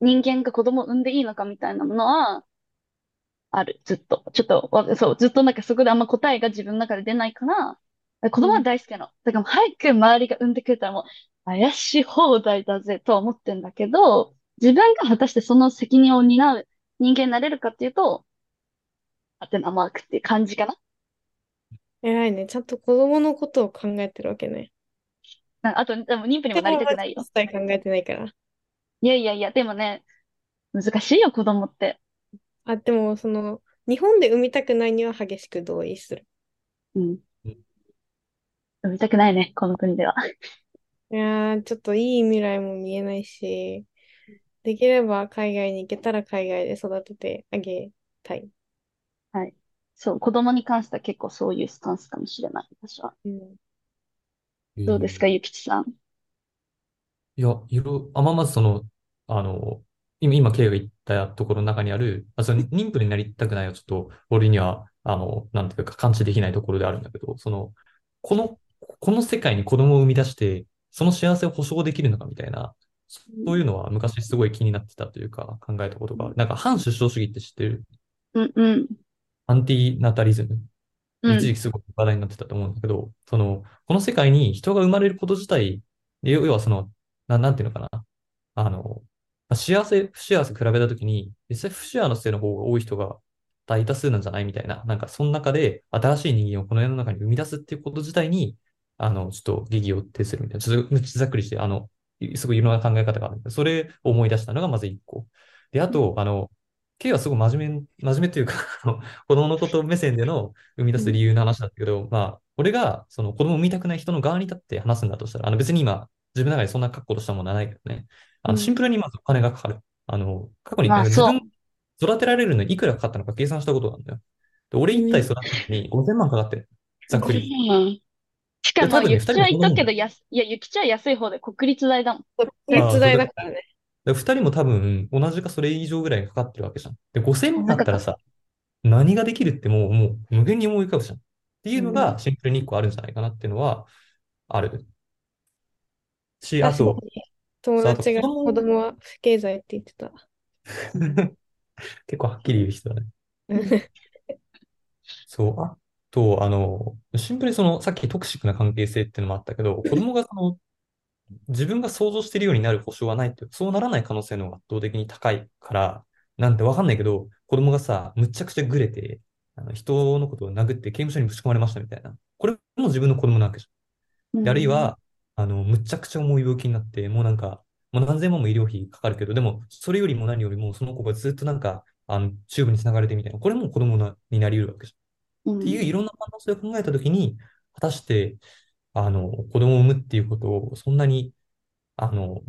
人間が子供を産んでいいのかみたいなものは、ある、ずっと。ちょっと、そう、ずっとなんかそこであんま答えが自分の中で出ないから、子供はうん。大好きなの。だから早く周りが産んでくれたらもう怪し放題だぜとは思ってんだけど、自分が果たしてその責任を担う人間になれるかっていうと、ハテナマークっていう感じかな。偉いね。ちゃんと子供のことを考えてるわけね。なあと、でも妊婦にもなりたくないよ。一切考えてないから。いやいやいや、でもね、難しいよ、子供って。あ、でも、その、日本で産みたくないには激しく同意する。うん。うん産みたくないね、この国では。いやー、ちょっといい未来も見えないし、できれば海外に行けたら海外で育ててあげたい。はい。そう、子供に関しては結構そういうスタンスかもしれない、私は。うん。えどうですか、ーゆきちさん？いや、いろ、あ、まあ、まずその、あの、今、今、ケイが言ったところの中にある、あ、その 妊婦になりたくないはちょっと、俺には、あの、なんていうか、感知できないところであるんだけど、その、この、この世界に子供を生み出して、その幸せを保証できるのかみたいな、そういうのは昔すごい気になってたというか、考えたことがある。なんか、反出生主義って知ってる？うん、うん、アンティナタリズムうん、一時期すごく話題になってたと思うんだけど、その、この世界に人が生まれること自体、要要はその、な、なんていうのかな？あの、幸せ、不幸せ比べたときに、実際不幸せの方が多い人が大多数なんじゃない？みたいな。なんか、その中で新しい人間をこの世の中に生み出すっていうこと自体に、あの、ちょっと疑義を呈するみたいな。ちょっとざっくりして、あの、すごいいろんな考え方があるんで、それを思い出したのがまず一個。で、あと、あの、ケイはすごい真面目、真面目というか、子供のこと目線での生み出す理由の話だったけど、まあ、俺がその子供を産みたくない人の側に立って話すんだとしたら、あの別に今、自分の中でそんな確固としたものはないけどね。あの、シンうん。プルにまずお金がかかる。あの、過去に、自分そ育てられるのにいくらかかったのか計算したことなんだよ。で、俺う一体ん。育てるのに5000万かかってる。ざっくう。り。うん。しかで、も、ゆきちは言っとくけど、やす、いや、ゆきちは安い方で国立大だもん。国ああ、そう、立大だ、だからね。で二人も多分同じかそれ以上ぐらいかかってるわけじゃん。で、5000万なんかか、あったらさ、何ができるってもう、もう無限に思い浮かぶじゃん。っていうのうん。がシンプルに一個あるんじゃないかなっていうのはあるし、あ確かと、に、友達が子子供、供は不経済って言ってた。結構はっきり言う人だね。うん。そう、あと、あの、シンプルにその、さっきトクシックな関係性っていうのもあったけど、子供がその、自分が想像しているようになる保証はないっていう、そうならない可能性の方が圧倒的に高いから、なんてわかんないけど、子供がさ、むちゃくちゃグレて、あの人のことを殴って刑務所にぶち込まれましたみたいな。これも自分の子供なわけじゃん。で、あるいうん。は、あの、むちゃくちゃ重い病気になって、もうなんか、もう何千万も医療費かかるけど、でも、それよりも何よりも、その子がずっとなんか、あの、チューブにつながれてみたいな。これも子供な、になり得るわけじゃん。う。っていうん。いろんな可能性を考えたときに、果たして、あの、子供を産むっていうことを、そんなに、あの、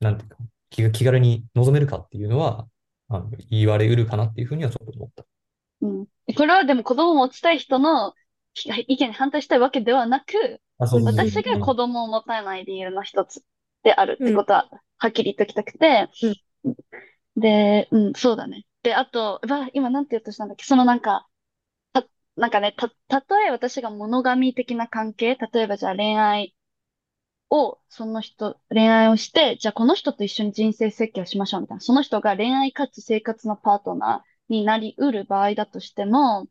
なんていうか、気が、気軽に望めるかっていうのは、あの、言われうるかなっていうふうにはちょっと思った。うん。これはでも子供を持ちたい人の意見に反対したいわけではなく、あ、そうそうそう。私が子供を持たない理由の一つであるってうんことは、はっきり言っときたくて、うん。で、うん、そうだね。で、あと、今なんて言おうとしたんだっけ？そのなんか、た、なんかね、た、たとえ私がモノガミ的な関係、例えばじゃあ恋愛を、その人、恋愛をして、じゃあこの人と一緒に人生設計をしましょうみたいな。その人が恋愛かつ生活のパートナーになりうる場合だとしても、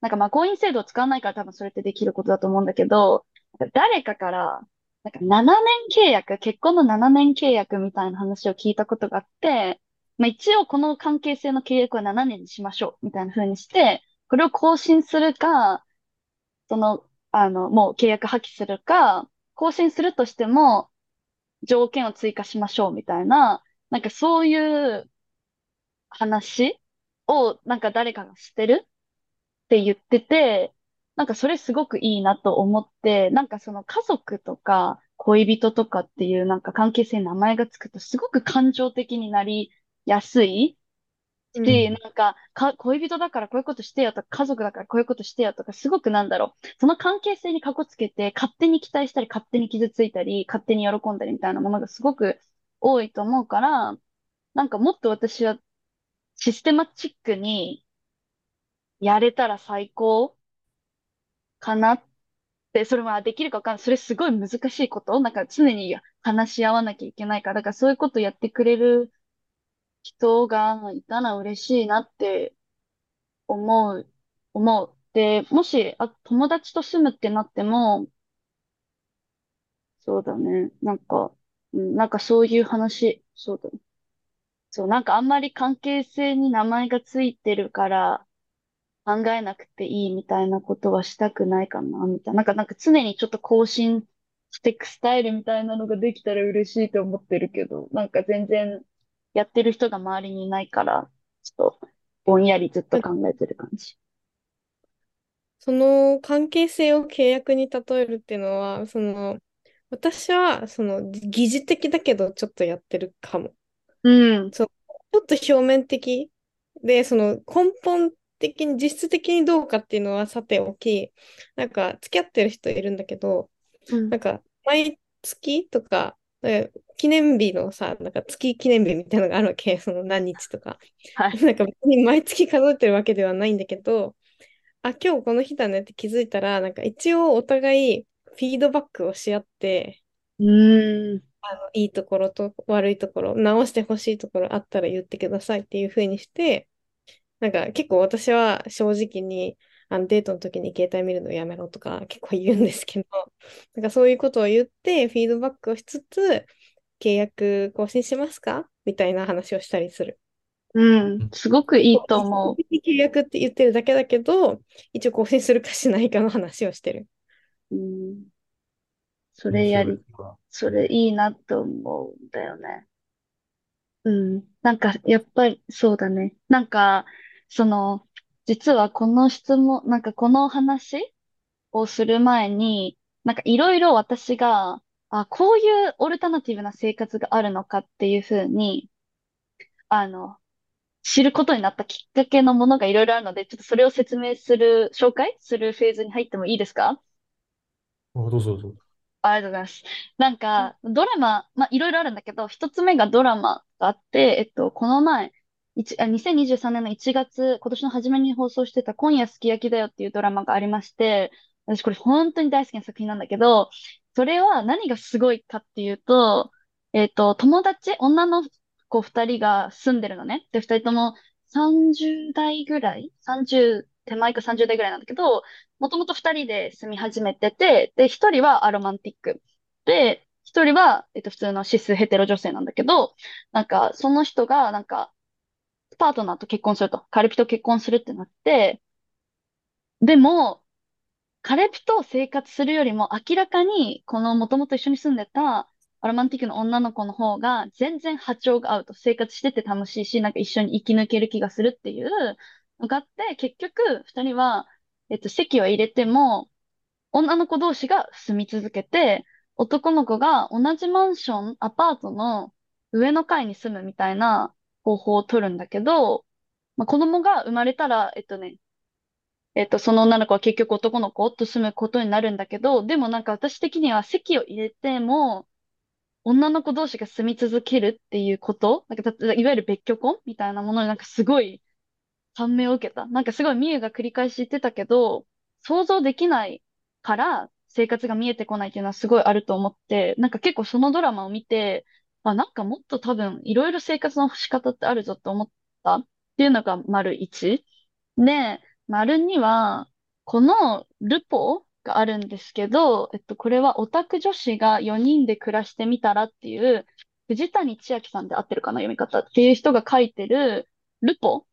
なんかまあ婚姻制度を使わないから多分それってできることだと思うんだけど、誰かから、なんか7年契約、結婚の7年契約みたいな話を聞いたことがあって、まあ一応この関係性の契約は7年にしましょうみたいな風にして、これを更新するか、その、あの、もう契約破棄するか、更新するとしても条件を追加しましょうみたいな、なんかそういう話をなんか誰かがしてる？って言ってて、なんかそれすごくいいなと思って、なんかその家族とか恋人とかっていうなんか関係性に名前がつくとすごく感情的になりやすい。うん、なんか、か、恋人だからこういうことしてよとか、家族だからこういうことしてよとか、すごくなんだろう。その関係性にかこつけて、勝手に期待したり、勝手に傷ついたり、勝手に喜んだりみたいなものがすごく多いと思うから、なんかもっと私はシステマチックにやれたら最高かなって、それはできるかわかんない。それすごい難しいことなんか常に話し合わなきゃいけないから、だからそういうことやってくれる人がいたら嬉しいなって思う、思う。で、もし、あ、友達と住むってなっても、そうだね。なんか、うん、なんかそういう話、そうだね。そう、なんかあんまり関係性に名前がついてるから考えなくていいみたいなことはしたくないかな、みたいな。なんか、なんか常にちょっと更新していくスタイルみたいなのができたら嬉しいと思ってるけど、なんか全然やってる人が周りにいないから、ちょっとぼんやりずっと考えてる感じ。その関係性を契約に例えるっていうのは、その、私は、その、疑似的だけど、ちょっとやってるかも。うん。ちょっと表面的で、その根本的に、実質的にどうかっていうのはさておき、なんか付き合ってる人いるんだけど、うんなんか毎月とか、え記念日のさ、なんか月記念日みたいなのがあるわけ、その何日とか。はい。なんか別に毎月数えてるわけではないんだけど、あ、今日この日だねって気づいたら、なんか一応お互いフィードバックをし合って、うーん。あの、いいところと悪いところ、直してほしいところあったら言ってくださいっていう風にして、なんか結構私は正直に、あのデートの時に携帯見るのやめろとか結構言うんですけど、なんかそういうことを言って、フィードバックをしつつ、契約更新しますか？みたいな話をしたりする。うん。すごくいいと思契約って言ってるだけだけど、一応更新するかしないかの話をしてる。う。うん。それやり、それいいなと思うんだよね。うん。なんか、やっぱり、そうだね。なんか、その、実はこの質問、なんかこの話をする前に、なんかいろいろ私が、あ、こういうオルタナティブな生活があるのかっていうふうに、あの、知ることになったきっかけのものがいろいろあるので、ちょっとそれを説明する、紹介するフェーズに入ってもいいですか？あどうぞどうぞ。ありがとうございます。なんか、ドラマ、まあ、いろいろあるんだけど、一つ目がドラマがあって、えっと、この前、一あ2023年の1月、今年の初めに放送してた今夜すき焼きだよっていうドラマがありまして、私これ本当に大好きな作品なんだけど、それは何がすごいかっていうと、えっと、友達、女の子二人が住んでるのね。で、二人とも30代ぐらい ?30 手前か30代ぐらいなんだけど、もともと二人で住み始めてて、で、一人はアロマンティック。で、一人は、えっと、普通のシスヘテロ女性なんだけど、なんか、その人が、なんか、パートナーと結婚すると、カレピと結婚するってなって、でも、カレピと生活するよりも明らかに、このもともと一緒に住んでたアロマンティックの女の子の方が全然波長が合うと、生活してて楽しいし、なんか一緒に生き抜ける気がするっていうのがあって、結局、二人は、えっと、籍は入れても、女の子同士が住み続けて、男の子が同じマンション、アパートの上の階に住むみたいな方法を取るんだけど、まあ、子供が生まれたら、えっとね、えっと、その女の子は結局男の子と住むことになるんだけど、でもなんか私的には籍を入れても、女の子同士が住み続けるっていうこと、なんかたいわゆる別居婚みたいなものになんかすごい感銘を受けた。なんかすごいミユが繰り返し言ってたけど、想像できないから生活が見えてこないっていうのはすごいあると思って、なんか結構そのドラマを見て、あ、なんかもっと多分いろいろ生活の仕方ってあるぞって思ったっていうのが丸一。で、丸二は、このルポがあるんですけど、えっと、これはオタク女子が4人で暮らしてみたらっていう、藤谷千秋さんで合ってるかな読み方っていう人が書いてるルポ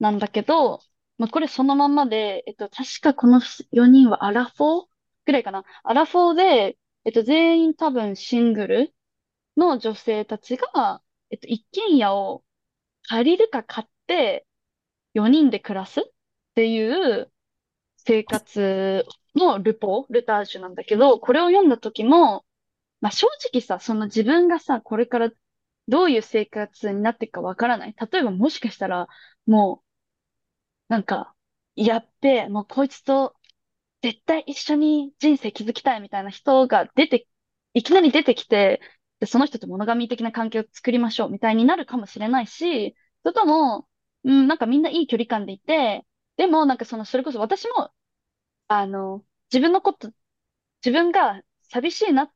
なんだけど、まあ、これそのままで、えっと、確かこの4人はアラフォーぐらいかな。アラフォーで、えっと、全員多分シングルの女性たちが、えっと、一軒家を借りるか買って4人で暮らすっていう生活のルポ、ルタージュなんだけど、これを読んだ時も、まあ、正直さ、その自分がさ、これからどういう生活になっていくかわからない。例えばもしかしたら、もう、なんか、やっべ、もうこいつと絶対一緒に人生築きたいみたいな人が出て、いきなり出てきて、で、その人とモノガミ的な関係を作りましょうみたいになるかもしれないし、それとも、うん、なんかみんないい距離感でいて、でもなんかその、それこそ私も、あの、自分のこと、自分が寂しいなっ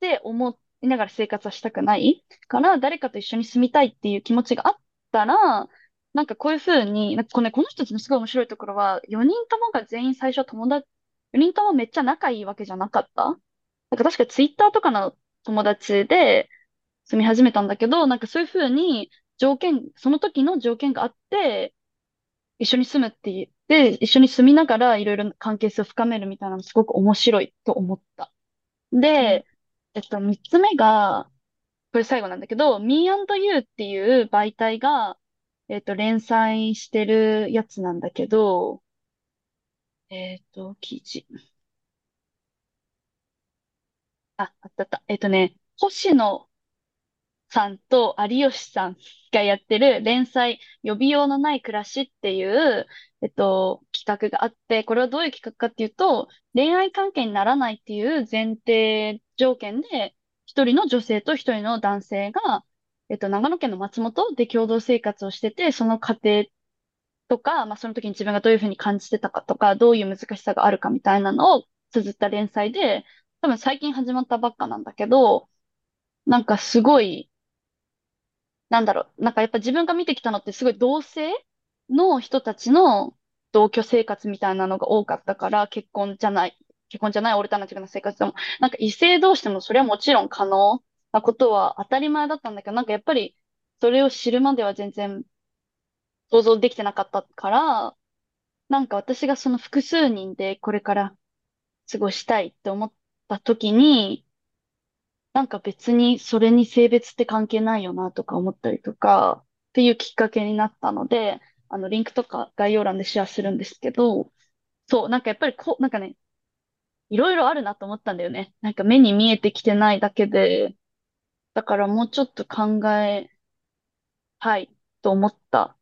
て思いながら生活はしたくない。から、誰かと一緒に住みたいっていう気持ちがあったら、なんかこういうふうに、なんかこの、この人たちのすごい面白いところは、4人ともが全員最初友達、4人ともめっちゃ仲いいわけじゃなかった。なんか確かツイッターとかの友達で住み始めたんだけど、なんかそういうふうに条件、その時の条件があって、一緒に住むって言って、一緒に住みながらいろいろ関係性を深めるみたいなのすごく面白いと思った。で、えっと、三つ目が、これ最後なんだけど、Me&You っていう媒体が、えっと、連載してるやつなんだけど、えっと、記事。あ、あったあった。えっとね、星野さんと有吉さんがやってる連載予備用のない暮らしっていう、えっと、企画があって、これはどういう企画かっていうと、恋愛関係にならないっていう前提条件で、一人の女性と一人の男性が、えっと、長野県の松本で共同生活をしてて、その過程とか、まあ、その時に自分がどういうふうに感じてたかとか、どういう難しさがあるかみたいなのを綴った連載で、多分最近始まったばっかなんだけど、なんかすごい、なんだろう、なんかやっぱ自分が見てきたのってすごい同性の人たちの同居生活みたいなのが多かったから、結婚じゃない、結婚じゃないオルタナティブな生活でも、なんか異性同士でもそれはもちろん可能なことは当たり前だったんだけど、なんかやっぱりそれを知るまでは全然想像できてなかったから、なんか私がその複数人でこれから過ごしたいって思った時に、なんか別にそれに性別って関係ないよなとか思ったりとか、っていうきっかけになったので、あの、リンクとか概要欄でシェアするんですけど、そう、なんかやっぱりこう、なんかね、いろいろあるなと思ったんだよね。なんか目に見えてきてないだけで、だからもうちょっと考えたいと思った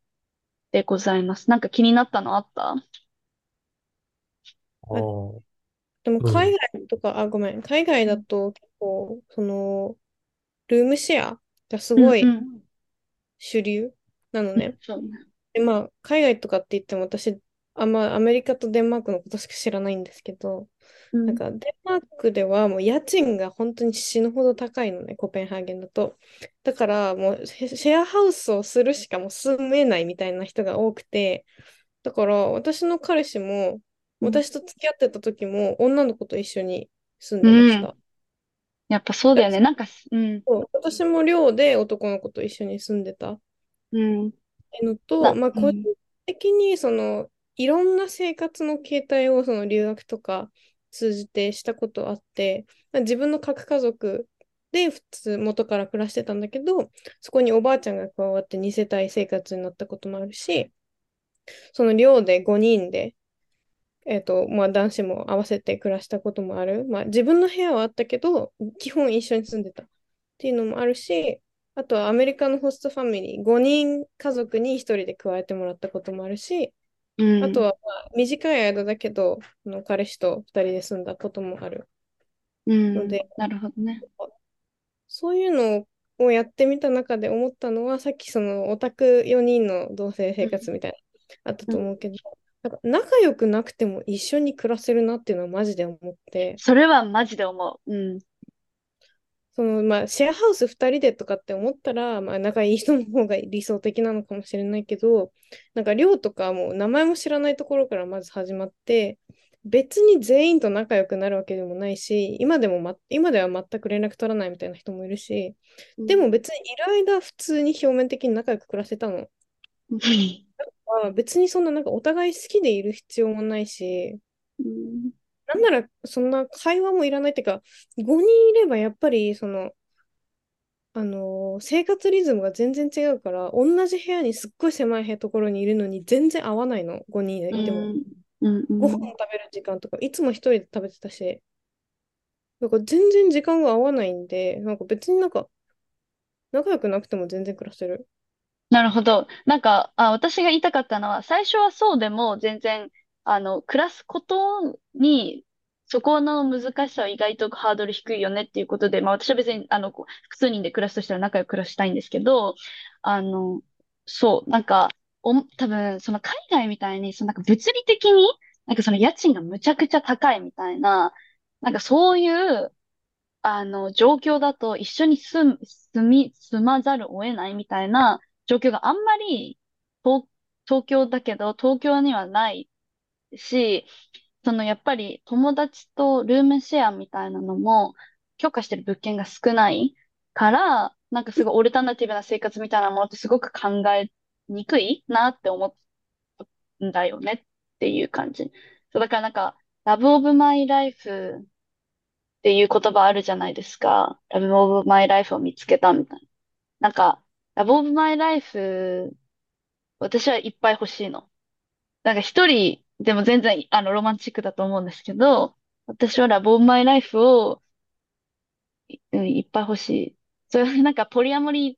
でございます。なんか気になったのあった？ああ、どでも。海外とか、あ、ごめん。海外だと結構、その、ルームシェアがすうんごいうん。主流なのうんね。そうね。で、まあ、海外とかって言っても私、あんまアメリカとデンマークのことしか知らないんですけど、うん。なんかデンマークではもう家賃が本当に死ぬほど高いのね、コペンハーゲンだと。だからもうシェシェアハウスをするしかもう住めないみたいな人が多くて、だから私の彼氏も、うん。私と付き合ってた時も女の子と一緒に住んでました。やっぱそうだよね。私なんかす、うん。私も寮で男の子と一緒に住んでた。うん。っていうのと、な、まあ、う個人ん。的にそのいろんな生活の形態をその留学とか通じてしたことあって、まあ、自分の核家族で普通元から暮らしてたんだけど、そこにおばあちゃんが加わって2世帯生活になったこともあるし、その寮で5人で、えっと、まあ男子も合わせて暮らしたこともある。まあ自分の部屋はあったけど、基本一緒に住んでたっていうのもあるし、あとはアメリカのホストファミリー、5人家族に1人で加えてもらったこともあるし、うん。あとは、まあ、短い間だけど、あの彼氏と二人で住んだこともあるうん。ので、なるほどね。そういうのをやってみた中で思ったのは、さっきそのオタク4人の同棲生うん。活みたいな、あったうん。と思うけど、なんか仲良くなくても一緒に暮らせるなっていうのはマジで思って、それはマジで思う。うん。そのまあシェアハウス2人でとかって思ったら、まあ、仲いい人の方が理想的なのかもしれないけど、なんか寮とかもう名前も知らないところからまず始まって、別に全員と仲良くなるわけでもないし、今でも、ま、今では全く連絡取らないみたいな人もいるし、うん。でも別にいる間普通に表面的に仲良く暮らせたの。うん。まあ、別にそんななんかお互い好きでいる必要もないし、うんなんならそんな会話もいらないっていうか、5人いればやっぱりその、あのー生活リズムが全然違うから、同じ部屋にすっごい狭いところにいるのに全然合わないの、5人うでいても。ん。うん。うご飯ん。食べる時間とか、いつも一人で食べてたし、なんか全然時間が合わないんで、なんか別になんか仲良くなくても全然暮らせる。なるほど。なんか、あ、私が言いたかったのは、最初はそうでも全然、あの、暮らすことに、そこの難しさは意外とハードル低いよねっていうことで、まあ私は別に、あの、こう複数人で暮らすとしたら仲良く暮らしたいんですけど、あの、そう、なんか、お、多分、その海外みたいに、そのなんか物理的に、なんかその家賃がむちゃくちゃ高いみたいな、なんかそういう、あの、状況だと一緒に住む、住み、住まざるを得ないみたいな状況があんまり東、東京だけど東京にはないし、そのやっぱり友達とルームシェアみたいなのも許可してる物件が少ないから、なんかすごいオルタナティブな生活みたいなものってすごく考えにくいなって思うんだよねっていう感じ。そう、だからなんか、ラブオブマイライフっていう言葉あるじゃないですか。ラブオブマイライフを見つけたみたいな。なんか、ラブオブマイライフ、私はいっぱい欲しいの。なんか一人でも全然、あの、ロマンチックだと思うんですけど、私はラブオブマイライフを、うん、いっぱい欲しい。それは なんかポリアモリー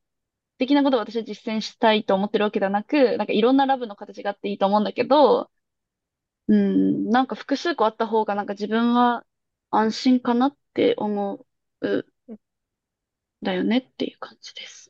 的なことを私は実践したいと思ってるわけではなく、なんかいろんなラブの形があっていいと思うんだけど、うん、なんか複数個あった方がなんか自分は安心かなって思う、だよねっていう感じです。